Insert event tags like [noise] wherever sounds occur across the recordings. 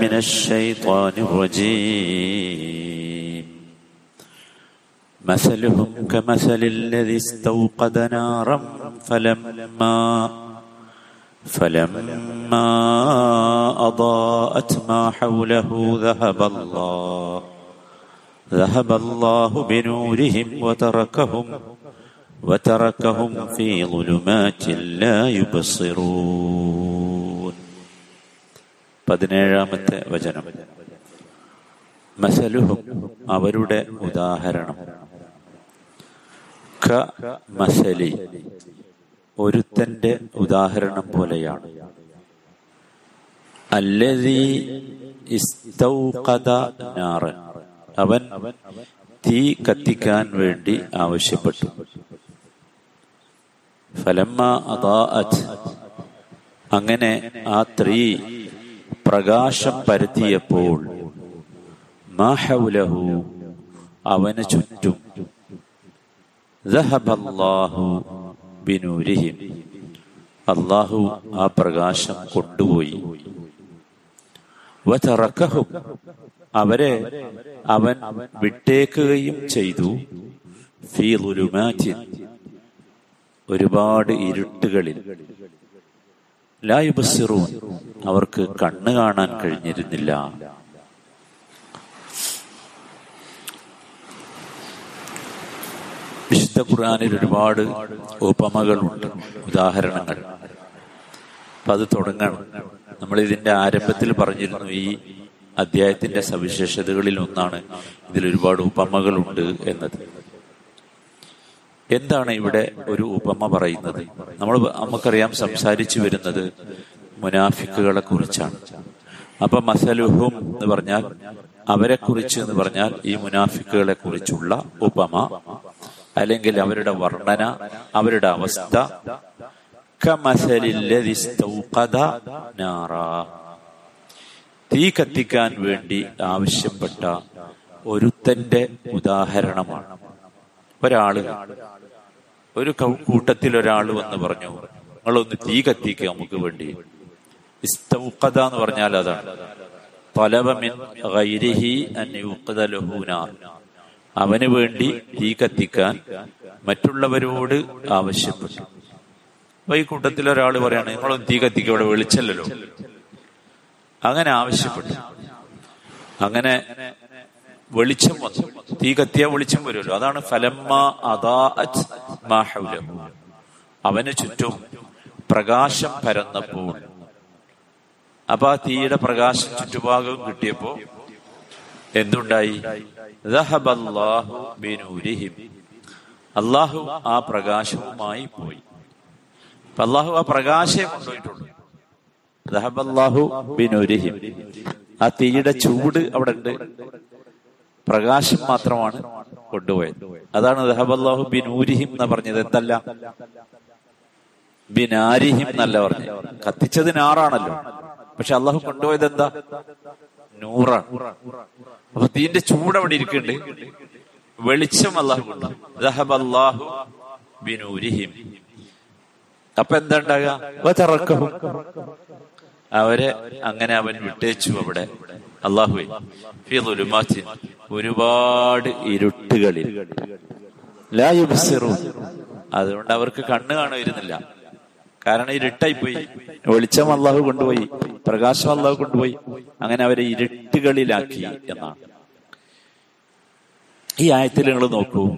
من الشيطان الرجيم. مثلهم كمثل الذي استوقد نارا فلما فلما أضاءت ما حوله ذهب الله ذهب الله بنورهم وتركهم وتركهم في ظلمات لا يبصرون. പതിനേഴാമത്തെ വചനം. മസലുഹും അവരുടെ ഉദാഹരണം. ക മസലി ഒരുത്തന്റെ ഉദാഹരണം പോലെയാണ്. അവൻ തീ കത്തിക്കാൻ വേണ്ടി ആവശ്യപ്പെട്ടു. ഫലമ്മ അങ്ങനെ ആ സ്ത്രീ പ്രകാശം പരത്തിയപ്പോൾ മാഹൗലഹു അവന് ചുറ്റും അള്ളാഹു ആ പ്രകാശം കൊണ്ടുപോയി. അവരെ അവൻ വിട്ടേക്കുകയും ചെയ്തു. ഒരുപാട് ഇരുട്ടുകളിൽ. ലായുബസിറൂൻ അവർക്ക് കണ്ണ് കാണാൻ കഴിഞ്ഞിരുന്നില്ല. വിശുദ്ധ ഖുർആാനിൽ ഒരുപാട് ഉപമകളുണ്ട് ഉദാഹരണങ്ങൾ. അപ്പൊ അത് തുടങ്ങണം. നമ്മൾ ഇതിന്റെ ആരംഭത്തിൽ പറഞ്ഞിരുന്നു ഈ അധ്യായത്തിന്റെ സവിശേഷതകളിൽ ഒന്നാണ് ഇതിൽ ഒരുപാട് ഉപമകളുണ്ട് എന്നത്. എന്താണ് ഇവിടെ ഒരു ഉപമ പറയുന്നത്? നമ്മൾ നമുക്കറിയാം സംസാരിച്ചു വരുന്നത് മുനാഫിക്കുകളെ കുറിച്ചാണ്. അപ്പൊ മസലുഹും എന്ന് പറഞ്ഞാൽ അവരെ കുറിച്ച് എന്ന് പറഞ്ഞാൽ ഈ മുനാഫിക്കുകളെ കുറിച്ചുള്ള ഉപമ അല്ലെങ്കിൽ അവരുടെ വർണന അവരുടെ അവസ്ഥ. തീ കത്തിക്കാൻ വേണ്ടി ആവശ്യപ്പെട്ട ഒരുത്തന്റെ ഉദാഹരണമാണ് ഒരാൾ. ഒരു കൂട്ടത്തിൽ ഒരാൾ വന്ന് പറഞ്ഞു നിങ്ങളൊന്ന് തീ കത്തിക്കുക നമുക്ക് വേണ്ടി. ഇസ്തൗഖദ എന്ന് പറഞ്ഞാൽ അതാണ്. തലവമിൻ അവന് വേണ്ടി തീ കത്തിക്കാൻ മറ്റുള്ളവരോട് ആവശ്യപ്പെട്ടു. അപ്പൊ ഈ കൂട്ടത്തിൽ ഒരാൾ പറയാണ് നിങ്ങളൊന്ന് തീ കത്തിക്കുക ഇവിടെ വെളിച്ചല്ലോ അങ്ങനെ ആവശ്യപ്പെട്ടു. അങ്ങനെ വെളിച്ചം വന്നു. തീ കത്തിയ വെളിച്ചം വരുമല്ലോ. അതാണ് ഫലമ്മ മാഹൗലഹു അവന് ചുറ്റും പ്രകാശം പരന്നപ്പോൾ അപ്പൊ ആ തീയുടെ പ്രകാശം ചുറ്റുഭാഗവും കിട്ടിയപ്പോ എന്തുണ്ടായി? അള്ളാഹു ആ പ്രകാശവുമായി പോയി. അള്ളാഹു ആ പ്രകാശം കൊണ്ടുപോയിട്ടുണ്ട്. ദഹബല്ലാഹു ബിനുരിഹിം. ആ തീയുടെ ചൂട് അവിടെ ഉണ്ട്. പ്രകാശം മാത്രമാണ് കൊണ്ടുപോയത്. അതാണ് ദഹബല്ലാഹു ഊരിഹിം എന്ന് പറഞ്ഞത്. എന്തല്ല? ബിനാരിഹിം എന്നല്ല പറഞ്ഞത്. കത്തിച്ചത് നാറാണല്ലോ പക്ഷെ അള്ളാഹു കൊണ്ടുപോയത് എന്താ? നൂറാണ്. അപ്പൊ തീന്റെ ചൂട് അവിടെ ഇരിക്കുന്നുണ്ട്. വെളിച്ചം അള്ളാഹു കൊണ്ടു. ബിൻ ബിനൂരിഹിം. അപ്പൊ എന്താ ഉണ്ടാകുക അവരെ അങ്ങനെ അവൻ വിട്ടേച്ചു അവിടെ. അള്ളാഹുവെ ഫിലുലുമാറ്റിൻ ഒരുപാട് ഇരുട്ടുകളിൽ. അതുകൊണ്ട് അവർക്ക് കണ്ണ് കാണുമായിരുന്നില്ല കാരണം ഇരുട്ടായി പോയി വെളിച്ചം അള്ളാഹു കൊണ്ടുപോയി പ്രകാശം അള്ളാഹു കൊണ്ടുപോയി. അങ്ങനെ അവരെ ഇരുട്ടുകളിലാക്കി എന്നാണ്. ഈ ആയത്തിൽ നിങ്ങൾ നോക്കൂ.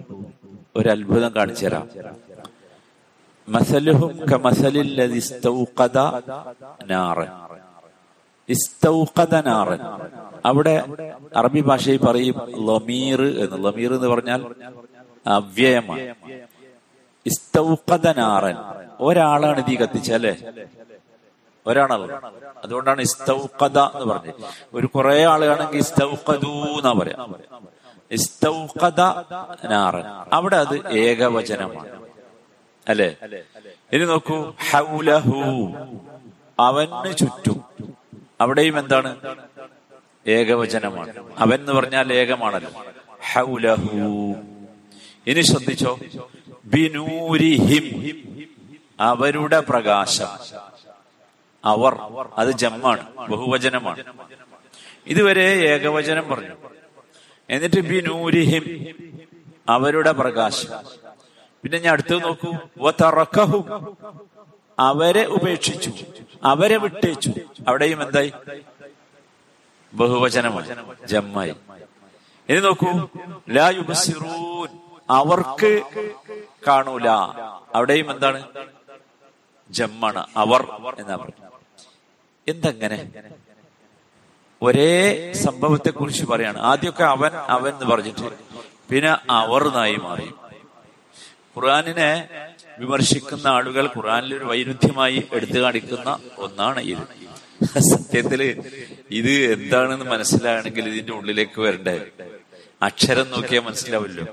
ഒരു അത്ഭുതം കാണിച്ചു തരാം. മസലുഹും കമസലില്ലതി ഇസ്തൗഖദ നാറൻ ഇസ്തൗഖദ നാറൻ അവിടെ അറബി ഭാഷയിൽ പറയും ലമീർ എന്ന്. ലമീർ എന്ന് പറഞ്ഞാൽ അവ്യയമാണ്. ഇസ്തൗഖദനാറൻ ഒരാളാണ് തീ കത്തിച്ചല്ലേ ഒരാളല്ല. അതുകൊണ്ടാണ് ഇസ്തൗഖദ എന്ന് പറഞ്ഞത്. ഒരു കുറെ ആളുകളാണെങ്കിൽ ഇസ്തൗഖദൂ പറയാ. ഇസ്തൗഖദ നാറൻ. അവിടെ അത് ഏകവചനമാണ്. അല്ലേ? ഇനി നോക്കൂ. ഹൗലഹു. അവന് ചുറ്റും. അവിടെയും എന്താണ്? ഏകവചനമാണ്. അവൻ എന്ന് പറഞ്ഞാൽ ഏകമാണല്ലോ. ഹൗലഹു. ഇനി ശ്രദ്ധിച്ചോ. ബിനൂരിഹിം. അവരുടെ പ്രകാശം. അവർ. അത് ജമ്മാണ്. ബഹുവചനമാണ്. ഇതുവരെ ഏകവചനം പറഞ്ഞു. എന്നിട്ട് ബിനൂരിഹിം. അവരുടെ പ്രകാശം. പിന്നെ ഞാൻ അടുത്തത് നോക്കൂ. അവരെ ഉപേക്ഷിച്ചു. അവരെ വിട്ടേച്ചു. അവിടെയും എന്തായി? ബഹുവചനമായി ജമ്മായി. ഇനി നോക്കൂ ലാ യുബസിറൂൻ അവർക്ക് കാണൂല. അവിടെയും എന്താണ്? ജമ്മാണ് അവർ എന്നാ പറഞ്ഞു എന്തങ്ങനെ? ഒരേ സംഭവത്തെ കുറിച്ച് പറയാണ്. ആദ്യമൊക്കെ അവൻ അവൻ എന്ന് പറഞ്ഞിട്ട് പിന്നെ അവർ നായി മാറി. ഖുർആാനിനെ വിമർശിക്കുന്ന ആളുകൾ ഖുറാനിൽ ഒരു വൈരുദ്ധ്യമായി എടുത്തു കാണിക്കുന്ന ഒന്നാണ് ഇത്. സത്യത്തിൽ ഇത് എന്താണെന്ന് മനസ്സിലാണെങ്കിൽ ഇതിന്റെ ഉള്ളിലേക്ക് വരണ്ടേ? അക്ഷരം നോക്കിയാൽ മനസ്സിലാവില്ലോ.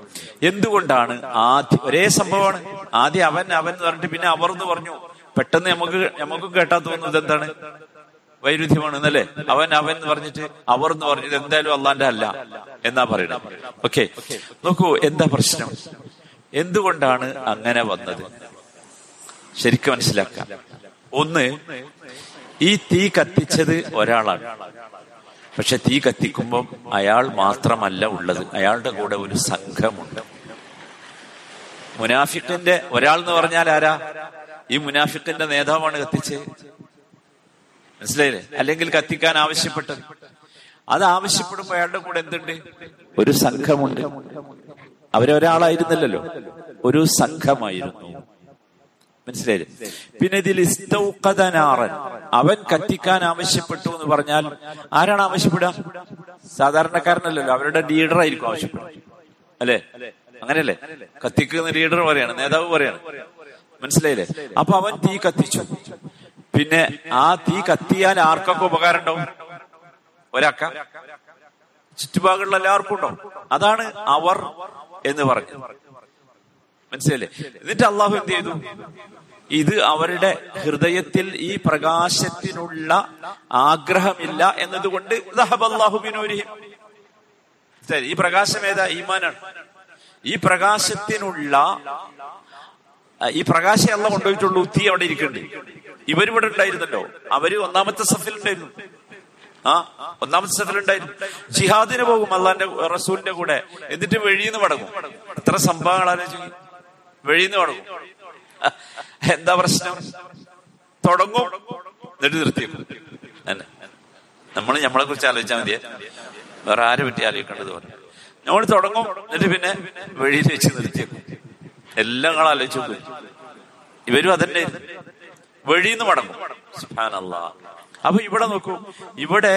എന്തുകൊണ്ടാണ് ആദ്യം ഒരേ സംഭവമാണ്. ആദ്യം അവൻ അവൻ എന്ന് പറഞ്ഞിട്ട് പിന്നെ അവർ എന്ന് പറഞ്ഞു. പെട്ടെന്ന് നമുക്ക് നമുക്കും കേട്ടാ തോന്നുന്നത് എന്താണ്? വൈരുദ്ധ്യമാണ് എന്നല്ലേ? അവൻ അവൻ എന്ന് പറഞ്ഞിട്ട് അവർ എന്ന് പറഞ്ഞത് എന്തായാലും അള്ളാന്റെ അല്ല എന്നാ പറയണം ഓക്കെ. നോക്കൂ എന്താ പ്രശ്നം? എന്തുകൊണ്ടാണ് അങ്ങനെ വന്നത്? ശരിക്കും മനസ്സിലാക്കാം. ഒന്ന് ഈ തീ കത്തിച്ചത് ഒരാളാണ്. പക്ഷെ തീ കത്തിക്കുമ്പം അയാൾ മാത്രമല്ല ഉള്ളത്. അയാളുടെ കൂടെ ഒരു സംഘമുണ്ട്. മുനാഫിക്കിന്റെ ഒരാൾ എന്ന് പറഞ്ഞാൽ ആരാ? ഈ മുനാഫിക്കിന്റെ നേതാവാണ് കത്തിച്ച് മനസ്സിലായില്ലേ? അല്ലെങ്കിൽ കത്തിക്കാൻ ആവശ്യപ്പെട്ടത്. അത് ആവശ്യപ്പെടുമ്പോൾ അയാളുടെ കൂടെ എന്തുണ്ട്? ഒരു സംഘമുണ്ട്. അവരൊരാളായിരുന്നില്ലല്ലോ ഒരു സംഘമായിരുന്നു. മനസ്സിലായില്ലേ? പിന്നെ ഇതിൽ ഇസ്തൗക്കതനാറൻ അവൻ കത്തിക്കാൻ ആവശ്യപ്പെട്ടു എന്ന് പറഞ്ഞാൽ ആരാണ് ആവശ്യപ്പെടുക? സാധാരണക്കാരനല്ലല്ലോ. അവരുടെ ലീഡർ ആയിരിക്കും ആവശ്യപ്പെടുക. അല്ലേ? അങ്ങനെയല്ലേ? കത്തിക്കുന്ന ലീഡർ പറയാണ് നേതാവ് പറയാണ് മനസ്സിലായില്ലേ? അപ്പൊ അവൻ തീ കത്തിച്ചു. പിന്നെ ആ തീ കത്തിയാൽ ആർക്കൊക്കെ ഉപകാരം ഉണ്ടാവും? ഒരാക്ക ചുറ്റുപാടുള്ള എല്ലാവർക്കും ഉണ്ടാവും. അതാണ് അവർ എന്ന് പറഞ്ഞു. മനസ്സിലല്ലേ? എന്നിട്ട് അള്ളാഹു എന്ത് ചെയ്തു? ഇത് അവരുടെ ഹൃദയത്തിൽ ഈ പ്രകാശത്തിനുള്ള ആഗ്രഹമില്ല എന്നതുകൊണ്ട് ഈ പ്രകാശം ഏതാ? ഈമാനാണ്. ഈ പ്രകാശത്തിനുള്ള ഈ പ്രകാശം അല്ല കൊണ്ടുപോയിട്ടുള്ളൂ തീ അവിടെ ഇരിക്കുന്നുണ്ട്. ഇവരിവിടെ ഉണ്ടായിരുന്നല്ലോ. അവർ ഒന്നാമത്തെ സഫിലുണ്ടായിരുന്നു ആ ഒന്നാമത്തെ സഫലുണ്ടായിരുന്നു ജിഹാദിന് പോകും അള്ളാന്റെ റസൂലിന്റെ കൂടെ. എന്നിട്ട് വെഴിന്ന് മടങ്ങും. എത്ര സംഭവങ്ങൾ ആലോചിക്കും വെഴിന്ന് മടങ്ങും. എന്താ പ്രശ്നം? തുടങ്ങും. എന്നിട്ട് നിർത്തിയേക്കും. അല്ലേ. നമ്മൾ നമ്മളെ കുറിച്ച് ആലോചിച്ചാൽ മതിയെ. വേറെ ആരെ പറ്റി ആലോചിക്കേണ്ടത് പറഞ്ഞു നമ്മൾ തുടങ്ങും എന്നിട്ട് പിന്നെ വെളിയിൽ വെച്ച് നിർത്തിയേക്കും. എല്ലാം നിങ്ങൾ ആലോചിച്ചു ഇവരും അതന്നെ. വെളിന്ന് മടങ്ങും. സുഹാനല്ലാ അപ്പൊ ഇവിടെ നോക്കൂ. ഇവിടെ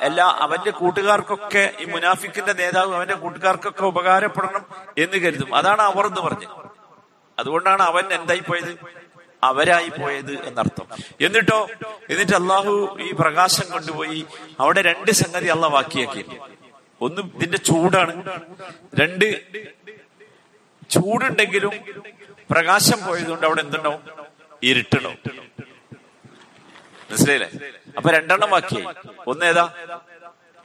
എല്ലാ അവന്റെ കൂട്ടുകാർക്കൊക്കെ ഈ മുനാഫിക്കിന്റെ നേതാവ് അവന്റെ കൂട്ടുകാർക്കൊക്കെ ഉപകാരപ്പെടണം എന്ന് കരുതും. അതാണ് അവർ എന്ന് പറഞ്ഞത് അതുകൊണ്ടാണ് അവൻ എന്തായി പോയത്? അവരായി പോയത് എന്നർത്ഥം. എന്നിട്ടോ എന്നിട്ട് അള്ളാഹു ഈ പ്രകാശം കൊണ്ടുപോയി അവിടെ രണ്ട് സംഗതി അള്ള വാക്കിയാക്കി. ഒന്ന് ഇതിന്റെ ചൂടാണ്. രണ്ട് ചൂടുണ്ടെങ്കിലും പ്രകാശം പോയതുകൊണ്ട് അവിടെ എന്തുണ്ടാവും? ഇരുട്ടണോ മനസ്സിലായില്ലേ? അപ്പൊ രണ്ടെണ്ണം ഒന്ന് ഏതാ?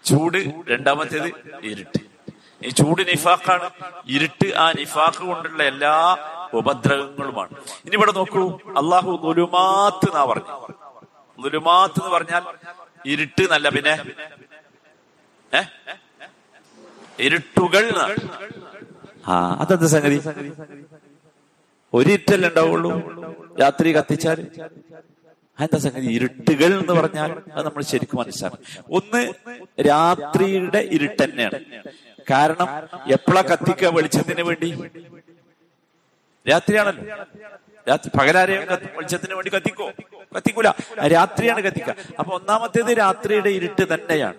ചൂട്. രണ്ടാമത്തേത് ഇരുട്ട്. ഈ ചൂട് നിഫാഖാണ്. ഇരുട്ട് ആ നിഫാഖ് കൊണ്ടുള്ള എല്ലാ ഉപദ്രവങ്ങളുമാണ്. ഇനി ഇവിടെ നോക്കൂ. അള്ളാഹു നുലുമാത്ത് എന്നാ പറഞ്ഞു. നുലുമാത്ത് എന്ന് പറഞ്ഞാൽ ഇരുട്ട് നല്ല പിന്നെ. ഏ? ഇരുട്ടുകൾ ആ അതെന്താ സംഗതി? ഒരിറ്റല്ലേ ഉണ്ടാവുള്ളൂ. രാത്രി കത്തിച്ചാൽ. എന്താ സംഗതി? ഇരുട്ടുകൾ എന്ന് പറഞ്ഞാൽ അത് നമ്മൾ ശരിക്കും മനസ്സിലാക്കണം ഒന്ന് രാത്രിയുടെ ഇരുട്ട് തന്നെയാണ്. കാരണം എപ്പോഴാ കത്തിക്ക വെളിച്ചത്തിന് വേണ്ടി? രാത്രിയാണല്ലോ. രാത്രി പകലാരെയും വെളിച്ചത്തിന് വേണ്ടി കത്തിക്കോ? കത്തിക്കൂല. രാത്രിയാണ് കത്തിക്കുക. അപ്പൊ ഒന്നാമത്തേത് രാത്രിയുടെ ഇരുട്ട് തന്നെയാണ്.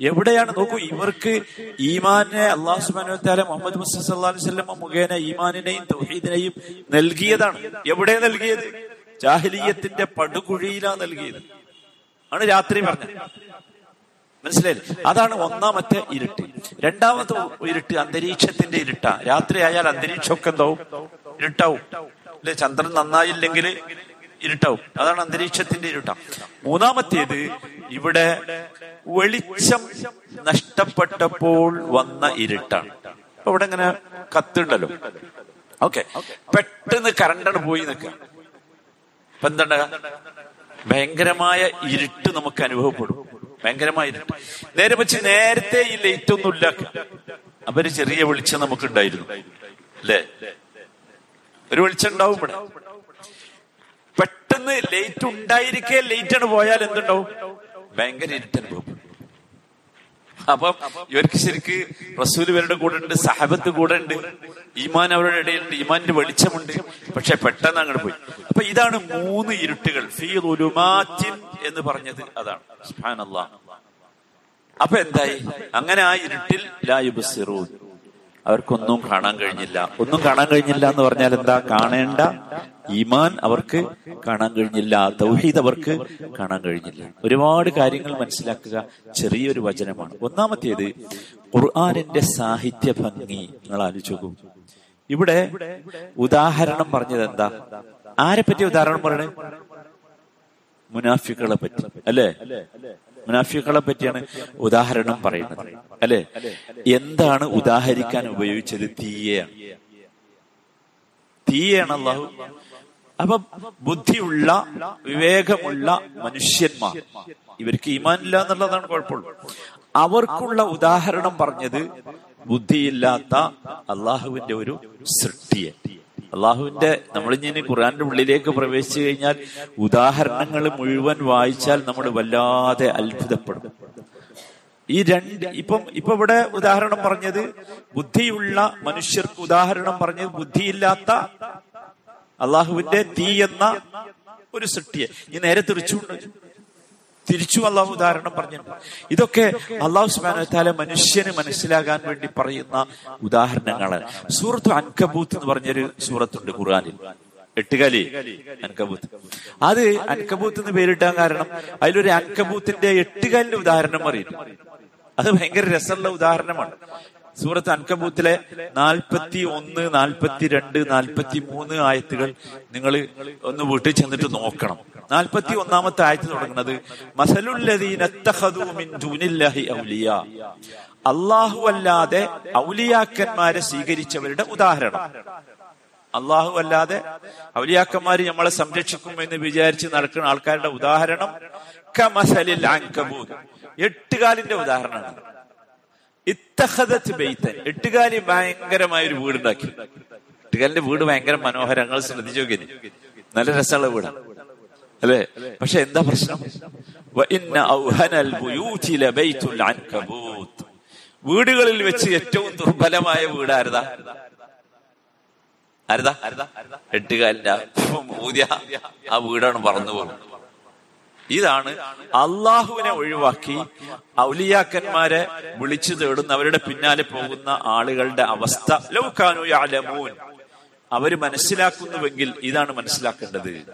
എവിടെയാണ്? നോക്കൂ ഇവർക്ക് ഈമാനെ അള്ളാഹു സുബാനുത്താല മുഹമ്മദ് മുസ്ലിം അലൈഹി മുഖേന ഈമാനിനെയും തൗഹീദിനെയും നൽകിയതാണ്. എവിടെ നൽകിയത്? ജാഹിലീയത്തിന്റെ പടുകുഴിയിലാ നൽകിയത്. ആണ് രാത്രി പറഞ്ഞത്. മനസ്സിലായില്ലേ? അതാണ് ഒന്നാമത്തെ ഇരുട്ട്. രണ്ടാമത്തെ ഇരുട്ട് അന്തരീക്ഷത്തിന്റെ ഇരുട്ടാ. രാത്രി ആയാൽ അന്തരീക്ഷമൊക്കെ എന്താവും? ഇരുട്ടാവും. അല്ലെ? ചന്ദ്രൻ നന്നായില്ലെങ്കിൽ ഇരുട്ടാവും. അതാണ് അന്തരീക്ഷത്തിന്റെ ഇരുട്ടാ. മൂന്നാമത്തേത് ഇവിടെ വെളിച്ചം നഷ്ടപ്പെട്ടപ്പോൾ വന്ന ഇരുട്ടാണ്. ഇവിടെ ഇങ്ങനെ കത്തുണ്ടല്ലോ. ഓക്കെ. പെട്ടെന്ന് കറണ്ടാണ് പോയി നിൽക്കുക. ഇപ്പൊ എന്താ ഭയങ്കരമായ ഇരുട്ട് നമുക്ക് അനുഭവപ്പെടും. ഭയങ്കരമായ ഇരുട്ട്. നേരെ വെച്ച് നേരത്തെ ഈ ലൈറ്റ് ഒന്നും ഇല്ല അപ്പൊ ഒരു ചെറിയ വെളിച്ചം നമുക്ക് ഉണ്ടായിരുന്നു അല്ലേ? ഒരു വെളിച്ചം ഉണ്ടാവും ഇവിടെ. പെട്ടെന്ന് ലൈറ്റ് ഉണ്ടായിരിക്കെ ലൈറ്റ് ആണ് പോയാൽ എന്തുണ്ടാവും? ഭയങ്കര ഇരുട്ട് അനുഭവപ്പെടും. അപ്പം ഇവർക്ക് ശരിക്ക് റസൂൽ ഇവരുടെ കൂടെ ഉണ്ട് സഹബത്ത് കൂടെ ഉണ്ട് ഈമാൻ അവരുടെ ഇടയിലുണ്ട് ഈമാന്റെ വെളിച്ചമുണ്ട്. പക്ഷെ പെട്ടെന്ന് അങ്ങോട്ട് പോയി. അപ്പൊ ഇതാണ് മൂന്ന് ഇരുട്ടുകൾ. ഫീ എന്ന് പറഞ്ഞത് അതാണ്. അപ്പൊ എന്തായി? അങ്ങനെ ആ ഇരുട്ടിൽ ലായുബസിറൂൻ അവർക്കൊന്നും കാണാൻ കഴിഞ്ഞില്ല. ഒന്നും കാണാൻ കഴിഞ്ഞില്ല എന്ന് പറഞ്ഞാൽ എന്താ? കാണേണ്ട ഈമാൻ അവർക്ക് കാണാൻ കഴിഞ്ഞില്ല. തൗഹീദ് അവർക്ക് കാണാൻ കഴിഞ്ഞില്ല. ഒരുപാട് കാര്യങ്ങൾ മനസ്സിലാക്കുക ചെറിയൊരു വചനമാണ്. ഒന്നാമത്തേത് ഖുർആാനിന്റെ സാഹിത്യ ഭംഗി നിങ്ങൾ ആലോചിച്ചു ഇവിടെ ഉദാഹരണം പറഞ്ഞത് എന്താ? ആരെ പറ്റി ഉദാഹരണം പറയണേ? മുനാഫിക്കുകളെ പറ്റി. അല്ലേ? മുനാഫിക്കുകളെ പറ്റിയാണ് ഉദാഹരണം പറയുന്നത്. അല്ലെ? എന്താണ് ഉദാഹരിക്കാൻ ഉപയോഗിച്ചത്? തീയയാണ്. തീയാണ് അള്ളാഹു അപ്പൊ ബുദ്ധിയുള്ള വിവേകമുള്ള മനുഷ്യന്മാർ. ഇവർക്ക് ഈമാനില്ല എന്നുള്ളതാണ് കുഴപ്പമുള്ളൂ. അവർക്കുള്ള ഉദാഹരണം പറഞ്ഞത് ബുദ്ധിയില്ലാത്ത അള്ളാഹുവിന്റെ ഒരു സൃഷ്ടിയെ. അള്ളാഹുവിന്റെ ഇനി ഖുറാന്റെ ഉള്ളിലേക്ക് പ്രവേശിച്ചു കഴിഞ്ഞാൽ ഉദാഹരണങ്ങൾ മുഴുവൻ വായിച്ചാൽ നമ്മൾ വല്ലാതെ അത്ഭുതപ്പെടും. ഈ രണ്ട് ഇപ്പം ഇപ്പൊ ഇവിടെ ഉദാഹരണം പറഞ്ഞത് ബുദ്ധിയുള്ള മനുഷ്യർക്ക് ഉദാഹരണം പറഞ്ഞത് ബുദ്ധിയില്ലാത്ത അള്ളാഹുവിന്റെ തീ എന്ന ഒരു സൃഷ്ടിയെ. ഈ നേരെ തിരിച്ചുകൊണ്ട് തിരിച്ചു അള്ളാഹു ഉദാഹരണം പറഞ്ഞിട്ടുണ്ട് ഇതൊക്കെ അള്ളാഹു സുബാന മനുഷ്യന് മനസ്സിലാകാൻ വേണ്ടി പറയുന്ന ഉദാഹരണങ്ങളാണ്. സൂറത്ത് അൻകബൂത്ത് എന്ന് പറഞ്ഞൊരു സൂറത്തുണ്ട് ഖുർആാനിൽ. എട്ടുകാലി അൻകബൂത്ത്. അത് അൻകബൂത്ത് എന്ന് പേരിട്ടാൻ കാരണം അതിലൊരു അൻകബൂത്തിന്റെ എട്ടുകാലിന്റെ ഉദാഹരണം പറയുന്നു. അത് ഭയങ്കര രസമുള്ള ഉദാഹരണമാണ്. സൂറത്ത് അൻകബൂത്തിലെ നാൽപ്പത്തി ഒന്ന് നാൽപ്പത്തി രണ്ട് നാൽപ്പത്തി മൂന്ന് ആയത്തുകൾ നിങ്ങൾ ഒന്ന് വീട്ടിൽ ചെന്നിട്ട് നോക്കണം. നാൽപ്പത്തി ഒന്നാമത്തെ ആയത്ത് തുടങ്ങുന്നത് അള്ളാഹു അല്ലാതെ ഔലിയാക്കന്മാരെ സ്വീകരിച്ചവരുടെ ഉദാഹരണം. അള്ളാഹു അല്ലാതെ ഔലിയാക്കന്മാര് നമ്മളെ സംരക്ഷിക്കും എന്ന് വിചാരിച്ച് നടക്കുന്ന ആൾക്കാരുടെ ഉദാഹരണം എട്ടുകാലിന്റെ ഉദാഹരണമാണ് ഇത്തഹദത്ത് ബെയ്ത്തൻ എട്ടുകാലി ഭയങ്കരമായ ഒരു വീടുണ്ടാക്കി. എട്ടുകാലിന്റെ വീട് ഭയങ്കര മനോഹരങ്ങൾ ശ്രദ്ധിച്ചു നോക്കി നല്ല രസമുള്ള വീടാണ്. അല്ലെ? പക്ഷെ എന്താ പ്രശ്നം? വീടുകളിൽ വെച്ച് ഏറ്റവും ദുർബലമായ വീട് ആരതാ? ആരതാ? എട്ടുകാലിന്റെ ആ വീടാണ് പറന്നു പോകുന്നത് ഇതാണ് അള്ളാഹുവിനെ ഒഴിവാക്കി ഔലിയാക്കന്മാരെ വിളിച്ചു തേടുന്ന അവരുടെ പിന്നാലെ പോകുന്ന ആളുകളുടെ അവസ്ഥ. ലൗക്കാനു യാലമൂൻ അവർ മനസ്സിലാക്കുന്നുവെങ്കിൽ ഇതാണ് മനസ്സിലാക്കേണ്ടത്.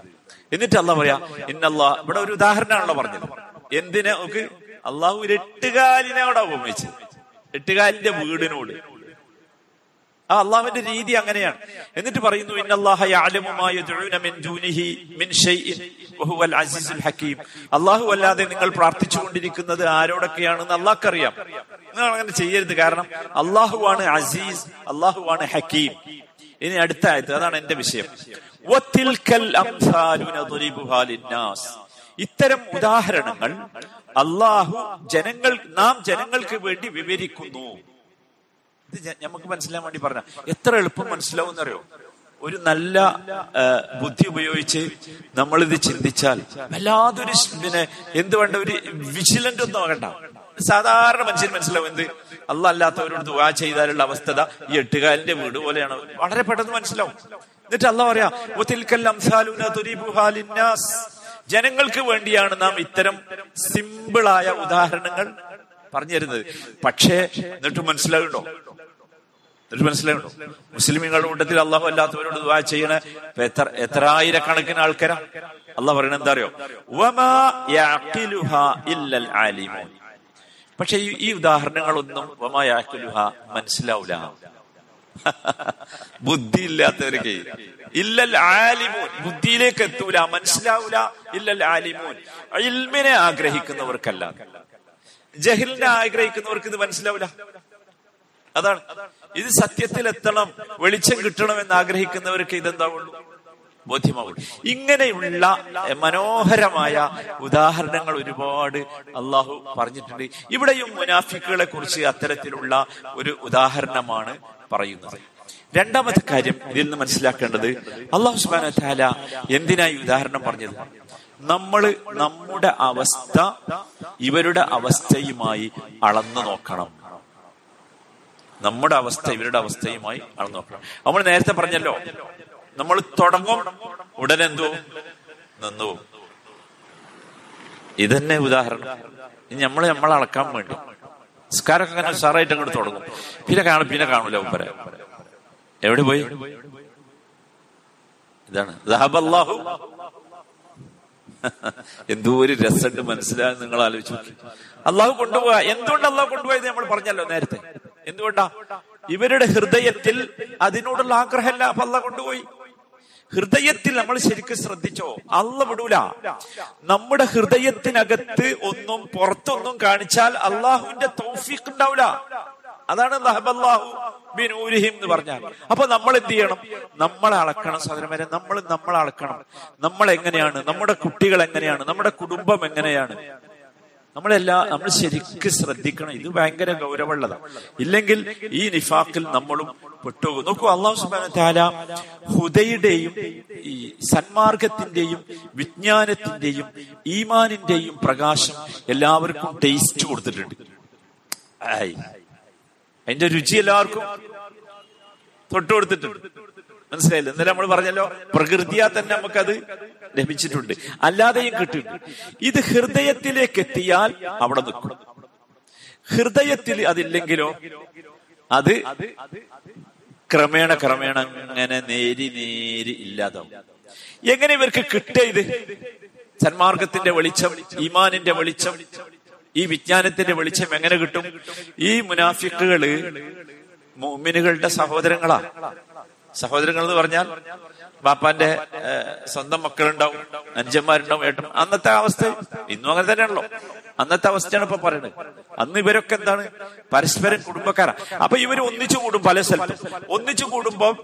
എന്നിട്ട് അല്ല പറയാ ഇന്നല്ലാ ഇവിടെ ഒരു ഉദാഹരണമാണല്ലോ പറഞ്ഞത്. എന്തിനെ നമുക്ക് അള്ളാഹു ഒരു എട്ടുകാലിനോട് ഉപമിച്ചത്. എട്ടുകാലിന്റെ വീടിനോട്. ആ അള്ളാഹുവിന്റെ രീതി അങ്ങനെയാണ്. എന്നിട്ട് പറയുന്നു അള്ളാഹു അല്ലാതെ നിങ്ങൾ പ്രാർത്ഥിച്ചുകൊണ്ടിരിക്കുന്നത് ആരോടൊക്കെയാണെന്ന് അള്ളാഹ്ക്കറിയാം. നിങ്ങൾ അങ്ങനെ ചെയ്യരുത്. കാരണം അള്ളാഹുവാണ് അസീസ് അള്ളാഹുവാണ് ഹക്കീം. ഇനി അടുത്ത ആയത് അതാണ് എന്റെ വിഷയം. ഇത്തരം ഉദാഹരണങ്ങൾ അള്ളാഹു ജനങ്ങൾ നാം ജനങ്ങൾക്ക് വേണ്ടി വിവരിക്കുന്നു. ഇത് നമുക്ക് മനസ്സിലാൻ വേണ്ടി പറഞ്ഞ എത്ര എളുപ്പം മനസ്സിലാവും എന്നറിയോ? ഒരു നല്ല ബുദ്ധി ഉപയോഗിച്ച് നമ്മൾ ഇത് ചിന്തിച്ചാൽ വല്ലാതൊരു പിന്നെ എന്ത് വേണ്ട ഒരു വിജിലന്റ് ഒന്നും ആകണ്ട. സാധാരണ മനുഷ്യൻ മനസ്സിലാവും എന്ത്? അല്ല അല്ലാത്തവരോട് ദുവാ ചെയ്താലുള്ള അവസ്ഥത ഈ എട്ടുകാലിന്റെ വീട് പോലെയാണ്. വളരെ പെട്ടെന്ന് മനസ്സിലാവും. എന്നിട്ട് അല്ല പറയാ ജനങ്ങൾക്ക് വേണ്ടിയാണ് നാം ഇത്തരം സിമ്പിളായ ഉദാഹരണങ്ങൾ പറഞ്ഞു തരുന്നത് പക്ഷേ എന്നിട്ട് മനസ്സിലാകുന്നുണ്ടോ എന്നിട്ട് മനസ്സിലാകുന്നുണ്ടോ മുസ്ലിമുകളുടെ കൂട്ടത്തിൽ അള്ളാഹു അല്ലാത്തവരോട് ദുആ ചെയ്യണ എത്ര എത്രായിരക്കണക്കിന് ആൾക്കാരാ? അള്ളാഹ് പറയണ എന്താ അറിയോ? പക്ഷെ ഈ ഉദാഹരണങ്ങളൊന്നും മനസ്സിലാവൂല. [laughs] ബുദ്ധി ഇല്ലാത്തവർക്ക് ഇല്ലൽ ആലിമൂൻ. ബുദ്ധിയിലേക്ക് എത്തൂല മനസ്സിലാവൂല. ഇല്ലൽ ആലിമൂൻ. ഇൽമിനെ ആഗ്രഹിക്കുന്നവർക്കല്ല. ജഹിലിനെ ആഗ്രഹിക്കുന്നവർക്ക് ഇത് മനസ്സിലാവില്ല അതാണ്. ഇത് സത്യത്തിൽ എത്തണം വെളിച്ചം കിട്ടണം എന്ന് ആഗ്രഹിക്കുന്നവർക്ക് ഇതെന്താവുള്ളൂ? ബോധ്യമാകും ഇങ്ങനെയുള്ള മനോഹരമായ ഉദാഹരണങ്ങൾ ഒരുപാട് അള്ളാഹു പറഞ്ഞിട്ടുണ്ട്. ഇവിടെയും മുനാഫിക്കുകളെ കുറിച്ച് അത്തരത്തിലുള്ള ഒരു ഉദാഹരണമാണ് പറയുന്നത്. രണ്ടാമത്തെ കാര്യം ഇതിൽ നിന്ന് മനസ്സിലാക്കേണ്ടത് അള്ളാഹു സുബാന എന്തിനായി ഉദാഹരണം പറഞ്ഞത്? നമ്മൾ നമ്മുടെ അവസ്ഥ ഇവരുടെ അവസ്ഥയുമായി അളന്നു നോക്കണം. നമ്മുടെ അവസ്ഥ ഇവരുടെ അവസ്ഥയുമായി അളന്നു നോക്കണം. നമ്മൾ നേരത്തെ പറഞ്ഞല്ലോ നമ്മൾ തുടങ്ങും ഉടനെ എന്തോ? നിന്നു ഇതന്നെ ഉദാഹരണം. ഇനി നമ്മൾ നമ്മളെ അളക്കാൻ വേണ്ടി. നിസ്കാരമൊക്കെ അങ്ങനെ സാറായിട്ട് അങ്ങോട്ട് തുടങ്ങും. പിന്നെ കാണും പിന്നെ കാണൂല ഉപ്പര. എവിടെ പോയി? ഇതാണ്. എന്തോ ഒരു രസമുണ്ട് മനസ്സിലാകാൻ നിങ്ങൾ ആലോചിച്ചു അള്ളാഹു കൊണ്ടുപോവാ. എന്തുകൊണ്ട് അള്ളാഹു കൊണ്ടുപോയത് നമ്മൾ പറഞ്ഞല്ലോ നേരത്തെ. എന്തുകൊണ്ടാ? ഇവരുടെ ഹൃദയത്തിൽ അതിനോടുള്ള ആഗ്രഹമല്ല അപ്പൊ കൊണ്ടുപോയി. ഹൃദയത്തിൽ നമ്മൾ ശരിക്കും ശ്രദ്ധിച്ചോ? അല്ല വിടൂല. നമ്മുടെ ഹൃദയത്തിനകത്ത് ഒന്നും പുറത്തൊന്നും കാണിച്ചാൽ അള്ളാഹുവിന്റെ തൗഫീഖ് ഉണ്ടാവില്ല അതാണ് ബിനൂരിഹിം എന്ന് പറഞ്ഞാൽ. അപ്പൊ നമ്മൾ എന്ത് ചെയ്യണം? നമ്മളെ അളക്കണം സഹോദരന്മാരെ നമ്മൾ നമ്മളെ അളക്കണം. നമ്മൾ എങ്ങനെയാണ്? നമ്മുടെ കുട്ടികൾ എങ്ങനെയാണ്? നമ്മുടെ കുടുംബം എങ്ങനെയാണ്? നമ്മളെല്ലാ നമ്മൾ ശരിക്ക് ശ്രദ്ധിക്കണം. ഇത് ഭയങ്കര ഗൗരവമുള്ളതാണ്. ഇല്ലെങ്കിൽ ഈ നിഫാക്കിൽ നമ്മളും പെട്ടുപോകും. നോക്കൂ അള്ളാഹു സുബാന താല ഹുദയുടെയും ഈ സന്മാർഗത്തിന്റെയും വിജ്ഞാനത്തിന്റെയും ഈമാനിന്റെയും പ്രകാശം എല്ലാവർക്കും ടേസ്റ്റ് കൊടുത്തിട്ടുണ്ട്. അതിന്റെ രുചി എല്ലാവർക്കും തൊട്ടു കൊടുത്തിട്ടുണ്ട് മനസ്സിലായില്ല? ഇന്നലെ നമ്മൾ പറഞ്ഞല്ലോ പ്രകൃതിയാ തന്നെ നമുക്കത് ലഭിച്ചിട്ടുണ്ട്. അല്ലാതെയും കിട്ടിയിട്ടുണ്ട്. ഇത് ഹൃദയത്തിലേക്ക് എത്തിയാൽ അവിടെ നിൽക്കും. ഹൃദയത്തിൽ അതില്ലെങ്കിലോ അത് ക്രമേണ ക്രമേണ അങ്ങനെ നേരി നേരി ഇല്ലാതാവും. എങ്ങനെ ഇവർക്ക് കിട്ടേ ഇത്? സന്മാർഗത്തിന്റെ വെളിച്ചം ഈമാനിന്റെ വെളിച്ചം ഈ വിജ്ഞാനത്തിന്റെ വെളിച്ചം എങ്ങനെ കിട്ടും? ഈ മുനാഫിക്കുകൾ മോമിനുകളുടെ സഹോദരങ്ങളാ. സഹോദരങ്ങൾ എന്ന് പറഞ്ഞാൽ ബാപ്പാന്റെ സ്വന്തം മക്കളുണ്ടാവും അഞ്ചന്മാരുണ്ടാവും ഏട്ടൻ അന്നത്തെ അവസ്ഥ ഇന്നും അങ്ങനെ തന്നെയാണല്ലോ. അന്നത്തെ അവസ്ഥയാണ് ഇപ്പൊ പറയുന്നത്. അന്ന് ഇവരൊക്കെ എന്താണ്? പരസ്പരം കുടുംബക്കാരാ. അപ്പൊ ഇവർ ഒന്നിച്ചു കൂടും പല സ്ഥലത്തും. ഒന്നിച്ചു കൂടുമ്പോൾ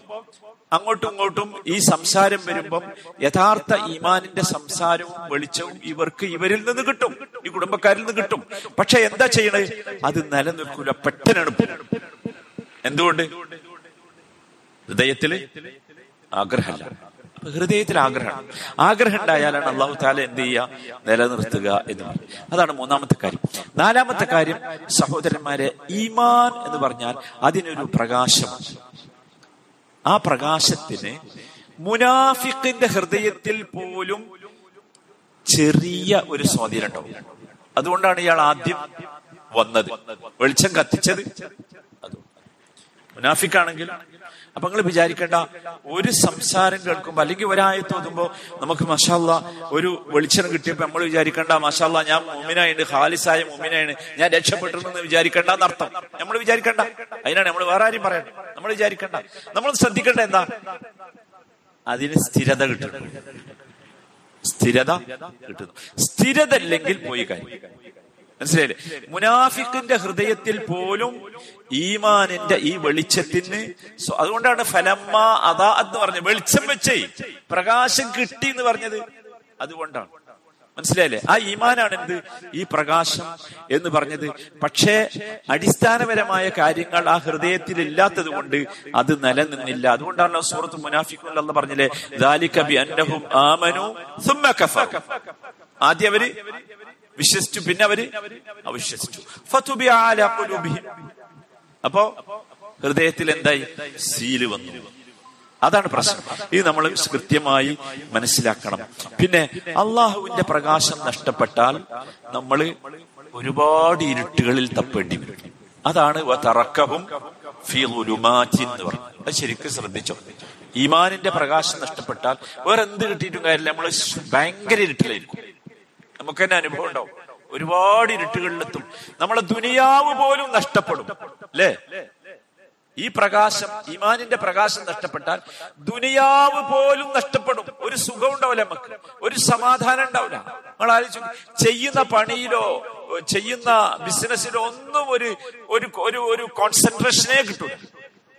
അങ്ങോട്ടും ഇങ്ങോട്ടും ഈ സംസാരം വരുമ്പം യഥാർത്ഥ ഈമാനിന്റെ സംസാരവും വെളിച്ചവും ഇവർക്ക് ഇവരിൽ നിന്ന് കിട്ടും. ഈ കുടുംബക്കാരിൽ നിന്ന് കിട്ടും. പക്ഷെ എന്താ ചെയ്യണത് അത് നിലനിൽക്കൂല. പെട്ടെന്ന് എന്തുകൊണ്ട്? ഹൃദയത്തിൽ ആഗ്രഹമല്ല. ഹൃദയത്തിൽ ആഗ്രഹം. ആഗ്രഹം ഉണ്ടായാലാണ് അള്ളാഹു താല എന്ത് ചെയ്യുക നിലനിർത്തുക എന്ന് പറയും അതാണ് മൂന്നാമത്തെ കാര്യം. നാലാമത്തെ കാര്യം സഹോദരന്മാരെ ഈമാൻ എന്ന് പറഞ്ഞാൽ അതിനൊരു പ്രകാശം. ആ പ്രകാശത്തിന് മുനാഫിക്കിന്റെ ഹൃദയത്തിൽ പോലും ചെറിയ ഒരു സ്വാധീനം ഉണ്ടാവും അതുകൊണ്ടാണ് ഇയാൾ ആദ്യം വന്നത്. വെളിച്ചം കത്തിച്ചത്. മുനാഫിക്കാണെങ്കിൽ അപ്പൊ നിങ്ങൾ വിചാരിക്കേണ്ട ഒരു സംസാരം കേൾക്കുമ്പോ അല്ലെങ്കിൽ ഒരായത്ത് ഓതുമ്പോ നമുക്ക് മഷാല്ല ഒരു വെളിച്ചം കിട്ടിയപ്പോ നമ്മൾ വിചാരിക്കേണ്ട മഷാല്ല ഞാൻ മോമിനായിട്ട് ഹാലിസായ മുമിനാണ് ഞാൻ രക്ഷപ്പെട്ടിരുന്നെന്ന് വിചാരിക്കേണ്ട എന്നർത്ഥം. നമ്മൾ വിചാരിക്കേണ്ട. അതിനാണ് നമ്മൾ വേറെ ആരും പറയണം നമ്മൾ വിചാരിക്കേണ്ട. നമ്മൾ ശ്രദ്ധിക്കേണ്ട എന്താ? അതിന് സ്ഥിരത കിട്ടുന്നു. സ്ഥിരത കിട്ടുന്നു. സ്ഥിരത ഇല്ലെങ്കിൽ പോയി കാര്യം. മനസ്സിലായില്ലേ? മുനാഫിക്കിന്റെ ഹൃദയത്തിൽ പോലും ഈമാനിന്റെ ഈ വെളിച്ചത്തിന് അതുകൊണ്ടാണ് ഫലമ്മ അതാ എന്ന് പറഞ്ഞത്. വെളിച്ചം വെച്ചേ. പ്രകാശം കിട്ടി എന്ന് പറഞ്ഞത് അതുകൊണ്ടാണ്. മനസ്സിലായില്ലേ? ആ ഈമാനാണ് എന്ത് ഈ പ്രകാശം എന്ന് പറഞ്ഞത്. പക്ഷേ അടിസ്ഥാനപരമായ കാര്യങ്ങൾ ആ ഹൃദയത്തിൽ ഇല്ലാത്തത് കൊണ്ട് അത് നിലനിന്നില്ല. അതുകൊണ്ടാണ് സൂറത്ത് മുനാഫിക്കുള്ള എന്ന് പറഞ്ഞില്ലേ ദാലിക്കബി അന്നഹും ആമനു ആദ്യം അവർ വിശ്വസിച്ചു. പിന്നെ അവർ? അവിശ്വസിച്ചു അപ്പോ ഹൃദയത്തിൽ എന്തായി സീൽ വന്നു. അതാണ് പ്രശ്നം. ഇത് നമ്മൾ കൃത്യമായി മനസ്സിലാക്കണം. പിന്നെ അള്ളാഹുവിന്റെ പ്രകാശം നഷ്ടപ്പെട്ടാൽ നമ്മൾ ഒരുപാട് ഇരുട്ടുകളിൽ തപ്പേണ്ടി വരും. അതാണ് തറക്കവും എന്ന് അത് ശരിക്കും ശ്രദ്ധിച്ചോ? ഈമാനിന്റെ പ്രകാശം നഷ്ടപ്പെട്ടാൽ വേറെ എന്ത് കിട്ടിയിട്ടും കാര്യമില്ല. നമ്മൾ ഭയങ്കര ഇരുട്ടിലായിരിക്കും. നമുക്ക് തന്നെ അനുഭവം ഉണ്ടാവും. ഒരുപാട് ഇരുട്ടുകളിലെത്തും. നമ്മളെ ദുനിയാവ് പോലും നഷ്ടപ്പെടും. അല്ലേ? ഈ പ്രകാശം ഇമാനിന്റെ പ്രകാശം നഷ്ടപ്പെട്ടാൽ ദുനിയാവ് പോലും നഷ്ടപ്പെടും. ഒരു സുഖം ഉണ്ടാവില്ല നമുക്ക്. ഒരു സമാധാനം ഉണ്ടാവില്ല. നമ്മൾ ആലോചിച്ചു ചെയ്യുന്ന പണിയിലോ ചെയ്യുന്ന ബിസിനസ്സിലോ ഒന്നും ഒരു ഒരു ഒരു കോൺസെൻട്രേഷനേ കിട്ടൂല.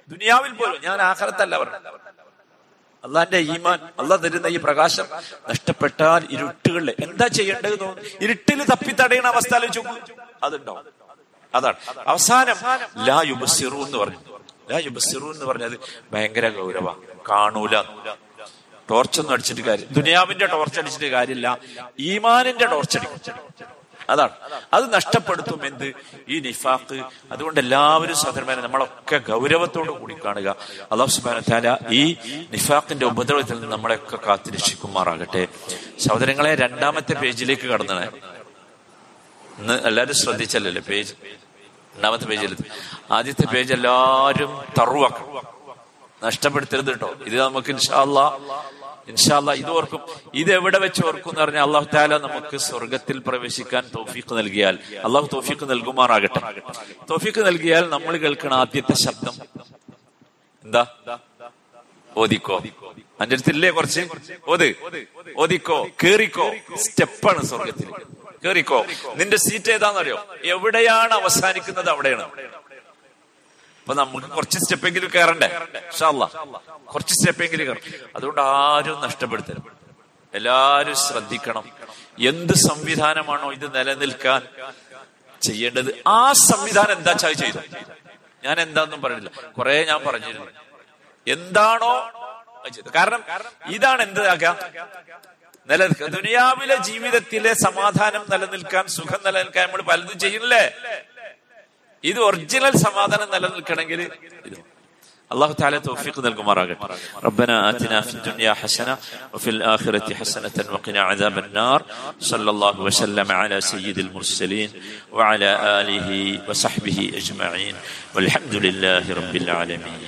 ദുനിയാവിൽ പോലും. ഞാൻ ആഹാരത്തല്ല പറഞ്ഞത്. അള്ളാന്റെ ഈമാൻ അള്ളാഹ് തരുന്ന ഈ പ്രകാശം നഷ്ടപ്പെട്ടാൽ ഇരുട്ടുകളിൽ എന്താ ചെയ്യേണ്ടത് ഇരുട്ടിൽ തപ്പി തടയുന്ന അവസ്ഥ ആലോചിച്ചു അതുണ്ടോ അതാണ്. അവസാനം ലാ യുബസിറു എന്ന് പറഞ്ഞു. ലാ യുബസിറു എന്ന് പറഞ്ഞത് ഭയങ്കര ഗൗരവ. കാണൂല. ടോർച്ചൊന്നും അടിച്ചിട്ട് കാര്യം ദുനിയാവിന്റെ ടോർച്ച് അടിച്ചിട്ട് കാര്യമില്ല. ഈമാനിന്റെ ടോർച്ച് അടിക്കും അതാണ്. അത് നഷ്ടപ്പെടുത്തും എന്ത്? ഈ നിഫാഖ്. അതുകൊണ്ട് എല്ലാവരും സഹോദരന്മാരെ നമ്മളൊക്കെ ഗൗരവത്തോടു കൂടി കാണുക. അള്ളാഹു സുബാന ഈ നിഫാഖിന്റെ ഉപദ്രവത്തിൽ നിന്ന് നമ്മളെയൊക്കെ കാത്തിരക്ഷിക്കുമാറാകട്ടെ. സഹോദരങ്ങളെ രണ്ടാമത്തെ പേജിലേക്ക് കടന്നണേ. ഇന്ന് എല്ലാവരും ശ്രദ്ധിച്ചല്ലേ പേജ്? രണ്ടാമത്തെ പേജിൽ. ആദ്യത്തെ പേജ് എല്ലാവരും തറുവാക്കും നഷ്ടപ്പെടുത്തരുത് കേട്ടോ. ഇത് നമുക്ക് ഇൻഷാല്ല ഇൻഷാല്ല ഇത് ഓർക്കും ഇത് എവിടെ വെച്ച് ഓർക്കും എന്ന് പറഞ്ഞാൽ അള്ളാഹു താല നമുക്ക് സ്വർഗത്തിൽ പ്രവേശിക്കാൻ തോഫീക്ക് നൽകിയാൽ അള്ളാഹു തോഫീക്ക് നൽകുമാറാകട്ടെ. തോഫീക്ക് നൽകിയാൽ നമ്മൾ കേൾക്കണ ആദ്യത്തെ ശബ്ദം. എന്താ? ഓദിക്കോ അന്റെ അടുത്തില്ലേ കുറച്ച്? ഓത്. ഓദിക്കോ കേറിക്കോ. സ്റ്റെപ്പാണ് സ്വർഗത്തിൽ കേറിക്കോ. നിന്റെ സീറ്റ് ഏതാണെന്നറിയോ? എവിടെയാണ് അവസാനിക്കുന്നത്? അവിടെയാണ്. അപ്പൊ നമുക്ക് കുറച്ച് സ്റ്റെപ്പെങ്കിലും കയറണ്ടേ ഷാല്ല കുറച്ച് സ്റ്റെപ്പെങ്കിലും കയറും അതുകൊണ്ട് ആരും നഷ്ടപ്പെടുത്തരുത്. എല്ലാരും ശ്രദ്ധിക്കണം. എന്ത് സംവിധാനമാണോ ഇത് നിലനിൽക്കാൻ ചെയ്യേണ്ടത്? ആ സംവിധാനം എന്താ ചായ ചെയ്തു? ഞാൻ എന്താന്നും പറഞ്ഞില്ല കുറെ ഞാൻ പറഞ്ഞിരുന്നു എന്താണോ കാരണം ഇതാണ് എന്താക്കുക നിലനിൽക്കുക ദുനിയാവിലെ ജീവിതത്തിലെ സമാധാനം നിലനിൽക്കാൻ സുഖം നിലനിൽക്കാൻ നമ്മൾ പലതും ചെയ്യുന്നില്ലേ? ഇത് ഒറിജിനൽ സമാധാനം നിലനിൽക്കണമെങ്കിൽ ഇത് الله تعالى توفيق നൽകുമാറാകട്ടെ ربنا آتنا في الدنيا حسنة وفي الآخرة حسنة وقنا عذاب النار صلى الله وسلم على سيد المرسلين وعلى آله وصحبه أجمعين والحمد لله رب العالمين